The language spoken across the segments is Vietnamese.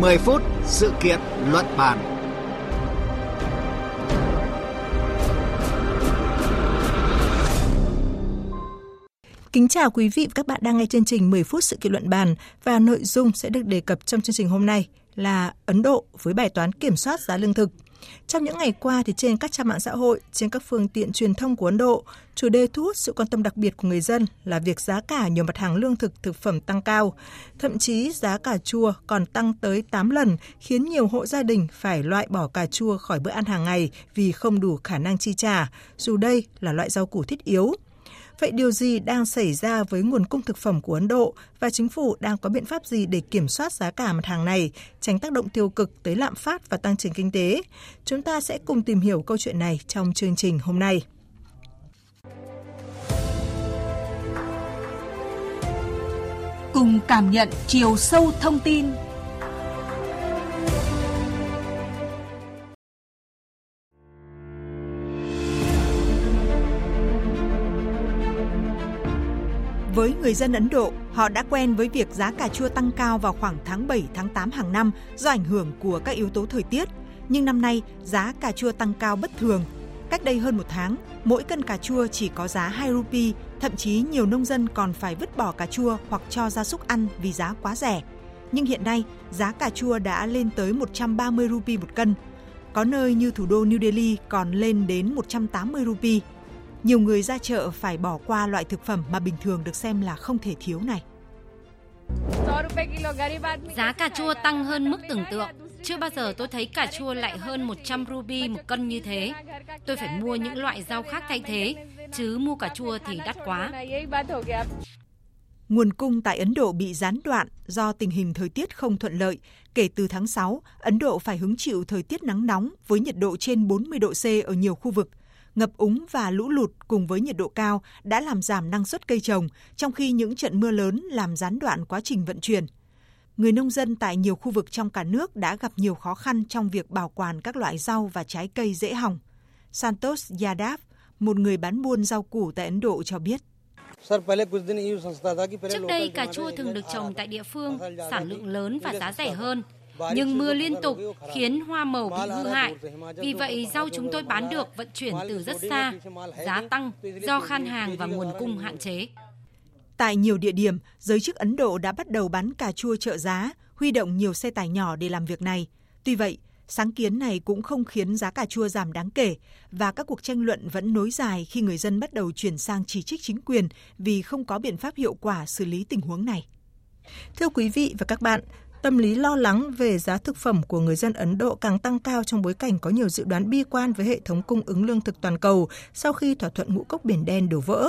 10 phút sự kiện luận bàn. Kính chào quý vị và các bạn đang nghe chương trình 10 phút sự kiện luận bàn và nội dung sẽ được đề cập trong chương trình hôm nay là Ấn Độ với bài toán kiểm soát giá lương thực. Trong những ngày qua thì trên các trang mạng xã hội, trên các phương tiện truyền thông của Ấn Độ, chủ đề thu hút sự quan tâm đặc biệt của người dân là việc giá cả nhiều mặt hàng lương thực thực phẩm tăng cao. Thậm chí giá cà chua còn tăng tới 8 lần, khiến nhiều hộ gia đình phải loại bỏ cà chua khỏi bữa ăn hàng ngày vì không đủ khả năng chi trả, dù đây là loại rau củ thiết yếu. Vậy điều gì đang xảy ra với nguồn cung thực phẩm của Ấn Độ và chính phủ đang có biện pháp gì để kiểm soát giá cả mặt hàng này, tránh tác động tiêu cực tới lạm phát và tăng trưởng kinh tế? Chúng ta sẽ cùng tìm hiểu câu chuyện này trong chương trình hôm nay. Cùng cảm nhận chiều sâu thông tin Với người dân Ấn Độ, họ đã quen với việc giá cà chua tăng cao vào khoảng tháng 7, tháng 8 hàng năm do ảnh hưởng của các yếu tố thời tiết. Nhưng năm nay, giá cà chua tăng cao bất thường. Cách đây hơn một tháng, mỗi cân cà chua chỉ có giá 2 rupee, thậm chí nhiều nông dân còn phải vứt bỏ cà chua hoặc cho gia súc ăn vì giá quá rẻ. Nhưng hiện nay, giá cà chua đã lên tới 130 rupee một cân. Có nơi như thủ đô New Delhi còn lên đến 180 rupee nhiều người ra chợ phải bỏ qua loại thực phẩm mà bình thường được xem là không thể thiếu này. Giá cà chua tăng hơn mức tưởng tượng. Chưa bao giờ tôi thấy cà chua lại hơn 100 ruby một cân như thế. Tôi phải mua những loại rau khác thay thế, chứ mua cà chua thì đắt quá. Nguồn cung tại Ấn Độ bị gián đoạn do tình hình thời tiết không thuận lợi. Kể từ tháng 6, Ấn Độ phải hứng chịu thời tiết nắng nóng với nhiệt độ trên 40 độ C ở nhiều khu vực ngập úng và lũ lụt cùng với nhiệt độ cao đã làm giảm năng suất cây trồng, trong khi những trận mưa lớn làm gián đoạn quá trình vận chuyển. Người nông dân tại nhiều khu vực trong cả nước đã gặp nhiều khó khăn trong việc bảo quản các loại rau và trái cây dễ hỏng. Santos Yadav, một người bán buôn rau củ tại Ấn Độ cho biết. Trước đây, cà chua thường được trồng tại địa phương, sản lượng lớn và giá rẻ hơn – nhưng mưa liên tục khiến hoa màu bị hư hại. Vì vậy, rau chúng tôi bán được vận chuyển từ rất xa, giá tăng do khan hàng và nguồn cung hạn chế. Tại nhiều địa điểm, giới chức Ấn Độ đã bắt đầu bán cà chua trợ giá, huy động nhiều xe tải nhỏ để làm việc này. Tuy vậy, sáng kiến này cũng không khiến giá cà chua giảm đáng kể và các cuộc tranh luận vẫn nối dài khi người dân bắt đầu chuyển sang chỉ trích chính quyền vì không có biện pháp hiệu quả xử lý tình huống này. Thưa quý vị và các bạn, Tâm lý lo lắng về giá thực phẩm của người dân Ấn Độ càng tăng cao trong bối cảnh có nhiều dự đoán bi quan với hệ thống cung ứng lương thực toàn cầu sau khi thỏa thuận ngũ cốc biển đen đổ vỡ.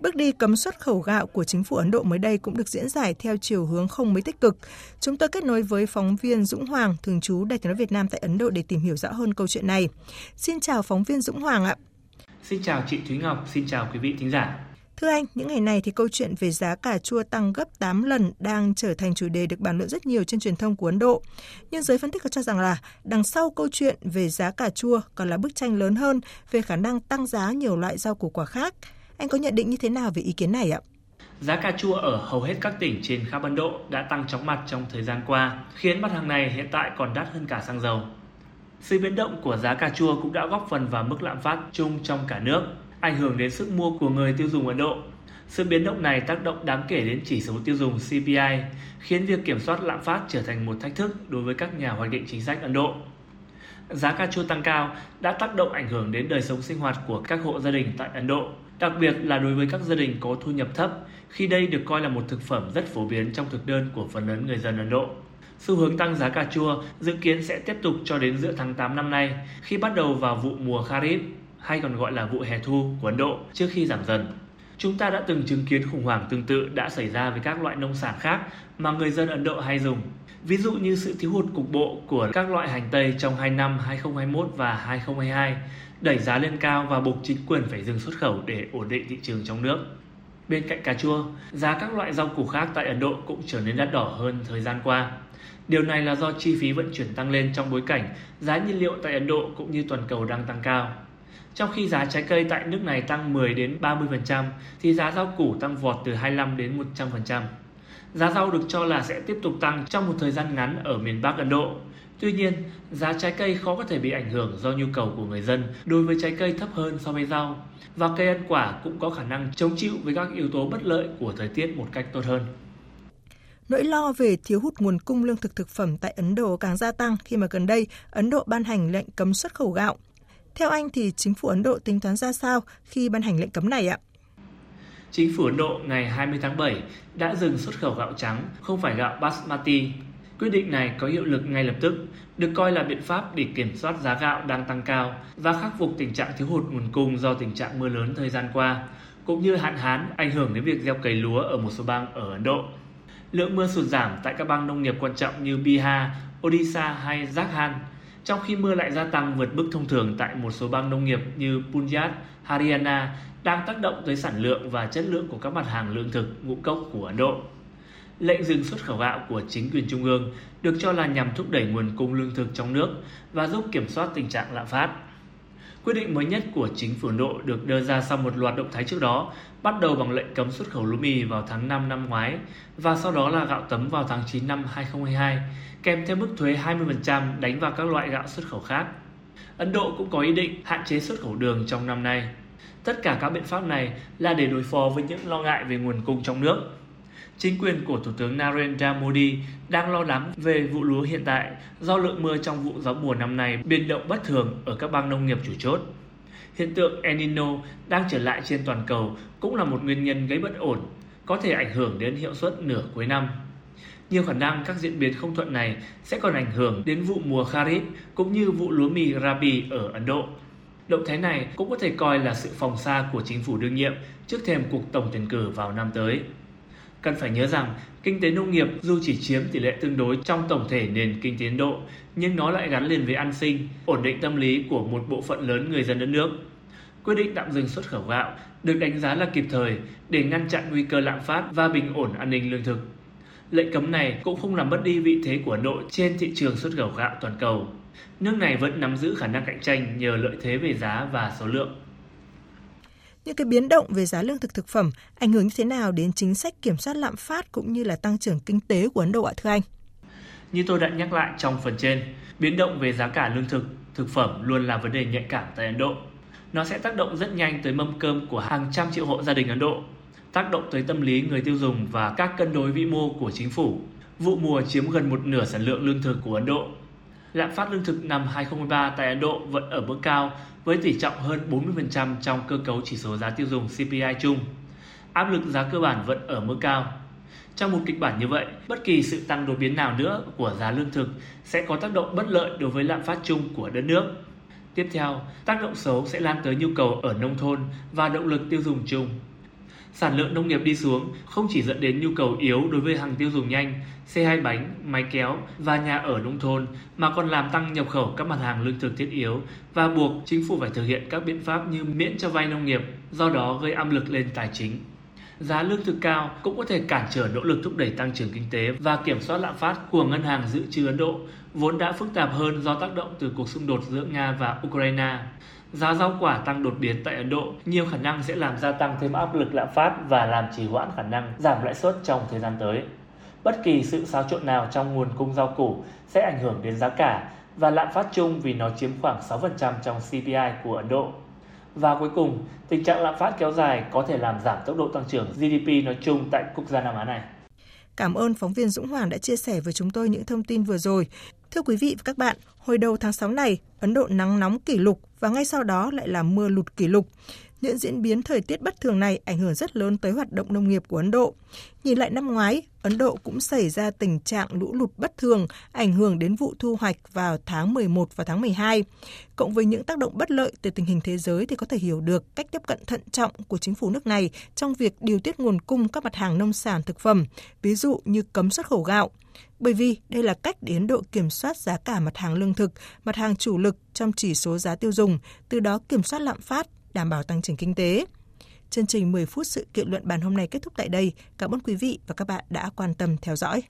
Bước đi cấm xuất khẩu gạo của chính phủ Ấn Độ mới đây cũng được diễn giải theo chiều hướng không mấy tích cực. Chúng tôi kết nối với phóng viên Dũng Hoàng, thường trú đại tiếng nói Việt Nam tại Ấn Độ để tìm hiểu rõ hơn câu chuyện này. Xin chào phóng viên Dũng Hoàng ạ. Xin chào chị Thúy Ngọc, xin chào quý vị thính giả. Thưa anh, những ngày này thì câu chuyện về giá cà chua tăng gấp 8 lần đang trở thành chủ đề được bàn luận rất nhiều trên truyền thông của Ấn Độ. Nhưng giới phân tích cho rằng là đằng sau câu chuyện về giá cà chua còn là bức tranh lớn hơn về khả năng tăng giá nhiều loại rau củ quả khác. Anh có nhận định như thế nào về ý kiến này ạ? Giá cà chua ở hầu hết các tỉnh trên khắp Ấn Độ đã tăng chóng mặt trong thời gian qua, khiến mặt hàng này hiện tại còn đắt hơn cả xăng dầu. Sự biến động của giá cà chua cũng đã góp phần vào mức lạm phát chung trong cả nước, ảnh hưởng đến sức mua của người tiêu dùng Ấn Độ. Sự biến động này tác động đáng kể đến chỉ số tiêu dùng CPI, khiến việc kiểm soát lạm phát trở thành một thách thức đối với các nhà hoạch định chính sách Ấn Độ. Giá cà chua tăng cao đã tác động ảnh hưởng đến đời sống sinh hoạt của các hộ gia đình tại Ấn Độ, đặc biệt là đối với các gia đình có thu nhập thấp, khi đây được coi là một thực phẩm rất phổ biến trong thực đơn của phần lớn người dân Ấn Độ. Xu hướng tăng giá cà chua dự kiến sẽ tiếp tục cho đến giữa tháng 8 năm nay khi bắt đầu vào vụ mùa Kharif hay còn gọi là vụ hè thu của Ấn Độ trước khi giảm dần. Chúng ta đã từng chứng kiến khủng hoảng tương tự đã xảy ra với các loại nông sản khác mà người dân Ấn Độ hay dùng. Ví dụ như sự thiếu hụt cục bộ của các loại hành tây trong hai năm 2021 và 2022 đẩy giá lên cao và buộc chính quyền phải dừng xuất khẩu để ổn định thị trường trong nước. Bên cạnh cà chua, giá các loại rau củ khác tại Ấn Độ cũng trở nên đắt đỏ hơn thời gian qua. Điều này là do chi phí vận chuyển tăng lên trong bối cảnh giá nhiên liệu tại Ấn Độ cũng như toàn cầu đang tăng cao. Trong khi giá trái cây tại nước này tăng 10 đến 30% thì giá rau củ tăng vọt từ 25 đến 100%. Giá rau được cho là sẽ tiếp tục tăng trong một thời gian ngắn ở miền Bắc Ấn Độ. Tuy nhiên, giá trái cây khó có thể bị ảnh hưởng do nhu cầu của người dân đối với trái cây thấp hơn so với rau và cây ăn quả cũng có khả năng chống chịu với các yếu tố bất lợi của thời tiết một cách tốt hơn. Nỗi lo về thiếu hụt nguồn cung lương thực thực phẩm tại Ấn Độ càng gia tăng khi mà gần đây Ấn Độ ban hành lệnh cấm xuất khẩu gạo. Theo anh thì chính phủ Ấn Độ tính toán ra sao khi ban hành lệnh cấm này ạ? Chính phủ Ấn Độ ngày 20 tháng 7 đã dừng xuất khẩu gạo trắng, không phải gạo basmati. Quyết định này có hiệu lực ngay lập tức, được coi là biện pháp để kiểm soát giá gạo đang tăng cao và khắc phục tình trạng thiếu hụt nguồn cung do tình trạng mưa lớn thời gian qua, cũng như hạn hán ảnh hưởng đến việc gieo cấy lúa ở một số bang ở Ấn Độ. Lượng mưa sụt giảm tại các bang nông nghiệp quan trọng như Bihar, Odisha hay Jharkhand, trong khi mưa lại gia tăng vượt mức thông thường tại một số bang nông nghiệp như Punjab, Haryana đang tác động tới sản lượng và chất lượng của các mặt hàng lương thực, ngũ cốc của Ấn Độ. Lệnh dừng xuất khẩu gạo của chính quyền trung ương được cho là nhằm thúc đẩy nguồn cung lương thực trong nước và giúp kiểm soát tình trạng lạm phát. Quyết định mới nhất của chính phủ Ấn Độ được đưa ra sau một loạt động thái trước đó, bắt đầu bằng lệnh cấm xuất khẩu lúa mì vào tháng 5 năm ngoái và sau đó là gạo tấm vào tháng 9 năm 2022, kèm theo mức thuế 20% đánh vào các loại gạo xuất khẩu khác. Ấn Độ cũng có ý định hạn chế xuất khẩu đường trong năm nay. Tất cả các biện pháp này là để đối phó với những lo ngại về nguồn cung trong nước. Chính quyền của Thủ tướng Narendra Modi đang lo lắng về vụ lúa hiện tại do lượng mưa trong vụ gió mùa năm nay biến động bất thường ở các bang nông nghiệp chủ chốt. Hiện tượng El Nino đang trở lại trên toàn cầu cũng là một nguyên nhân gây bất ổn, có thể ảnh hưởng đến hiệu suất nửa cuối năm. Nhiều khả năng các diễn biến không thuận này sẽ còn ảnh hưởng đến vụ mùa Kharif cũng như vụ lúa mì Rabi ở Ấn Độ. Động thái này cũng có thể coi là sự phòng xa của chính phủ đương nhiệm trước thềm cuộc tổng tuyển cử vào năm tới. Cần phải nhớ rằng, kinh tế nông nghiệp dù chỉ chiếm tỷ lệ tương đối trong tổng thể nền kinh tế Ấn Độ, nhưng nó lại gắn liền với an sinh, ổn định tâm lý của một bộ phận lớn người dân đất nước. Quyết định tạm dừng xuất khẩu gạo được đánh giá là kịp thời để ngăn chặn nguy cơ lạm phát và bình ổn an ninh lương thực. Lệnh cấm này cũng không làm mất đi vị thế của Ấn Độ trên thị trường xuất khẩu gạo toàn cầu. Nước này vẫn nắm giữ khả năng cạnh tranh nhờ lợi thế về giá và số lượng. Những cái biến động về giá lương thực thực phẩm ảnh hưởng như thế nào đến chính sách kiểm soát lạm phát cũng như là tăng trưởng kinh tế của Ấn Độ ạ thưa anh? Như tôi đã nhắc lại trong phần trên, biến động về giá cả lương thực, thực phẩm luôn là vấn đề nhạy cảm tại Ấn Độ. Nó sẽ tác động rất nhanh tới mâm cơm của hàng trăm triệu hộ gia đình Ấn Độ, tác động tới tâm lý người tiêu dùng và các cân đối vĩ mô của chính phủ. Vụ mùa chiếm gần một nửa sản lượng lương thực của Ấn Độ. Lạm phát lương thực năm 2023 tại Ấn Độ vẫn ở mức cao với tỷ trọng hơn 40% trong cơ cấu chỉ số giá tiêu dùng CPI chung. Áp lực giá cơ bản vẫn ở mức cao. Trong một kịch bản như vậy, bất kỳ sự tăng đột biến nào nữa của giá lương thực sẽ có tác động bất lợi đối với lạm phát chung của đất nước. Tiếp theo, tác động xấu sẽ lan tới nhu cầu ở nông thôn và động lực tiêu dùng chung. Sản lượng nông nghiệp đi xuống không chỉ dẫn đến nhu cầu yếu đối với hàng tiêu dùng nhanh, xe hai bánh, máy kéo và nhà ở nông thôn mà còn làm tăng nhập khẩu các mặt hàng lương thực thiết yếu và buộc chính phủ phải thực hiện các biện pháp như miễn cho vay nông nghiệp, do đó gây áp lực lên tài chính. Giá lương thực cao cũng có thể cản trở nỗ lực thúc đẩy tăng trưởng kinh tế và kiểm soát lạm phát của ngân hàng dự trữ Ấn Độ, vốn đã phức tạp hơn do tác động từ cuộc xung đột giữa Nga và Ukraine. Giá rau quả tăng đột biến tại Ấn Độ nhiều khả năng sẽ làm gia tăng thêm áp lực lạm phát và làm trì hoãn khả năng giảm lãi suất trong thời gian tới. Bất kỳ sự xáo trộn nào trong nguồn cung rau củ sẽ ảnh hưởng đến giá cả và lạm phát chung vì nó chiếm khoảng 6% trong CPI của Ấn Độ. Và cuối cùng, tình trạng lạm phát kéo dài có thể làm giảm tốc độ tăng trưởng GDP nói chung tại quốc gia Nam Á này. Cảm ơn phóng viên Dũng Hoàng đã chia sẻ với chúng tôi những thông tin vừa rồi. Thưa quý vị và các bạn, hồi đầu tháng 6 này, Ấn Độ nắng nóng kỷ lục và ngay sau đó lại là mưa lụt kỷ lục. Những diễn biến thời tiết bất thường này ảnh hưởng rất lớn tới hoạt động nông nghiệp của Ấn Độ. Nhìn lại năm ngoái, Ấn Độ cũng xảy ra tình trạng lũ lụt bất thường, ảnh hưởng đến vụ thu hoạch vào tháng 11 và tháng 12. Cộng với những tác động bất lợi từ tình hình thế giới thì có thể hiểu được cách tiếp cận thận trọng của chính phủ nước này trong việc điều tiết nguồn cung các mặt hàng nông sản thực phẩm, ví dụ như cấm xuất khẩu gạo bởi vì đây là cách để Ấn Độ kiểm soát giá cả mặt hàng lương thực, mặt hàng chủ lực trong chỉ số giá tiêu dùng, từ đó kiểm soát lạm phát, đảm bảo tăng trưởng kinh tế. Chương trình 10 phút sự kiện luận bàn hôm nay kết thúc tại đây. Cảm ơn quý vị và các bạn đã quan tâm theo dõi.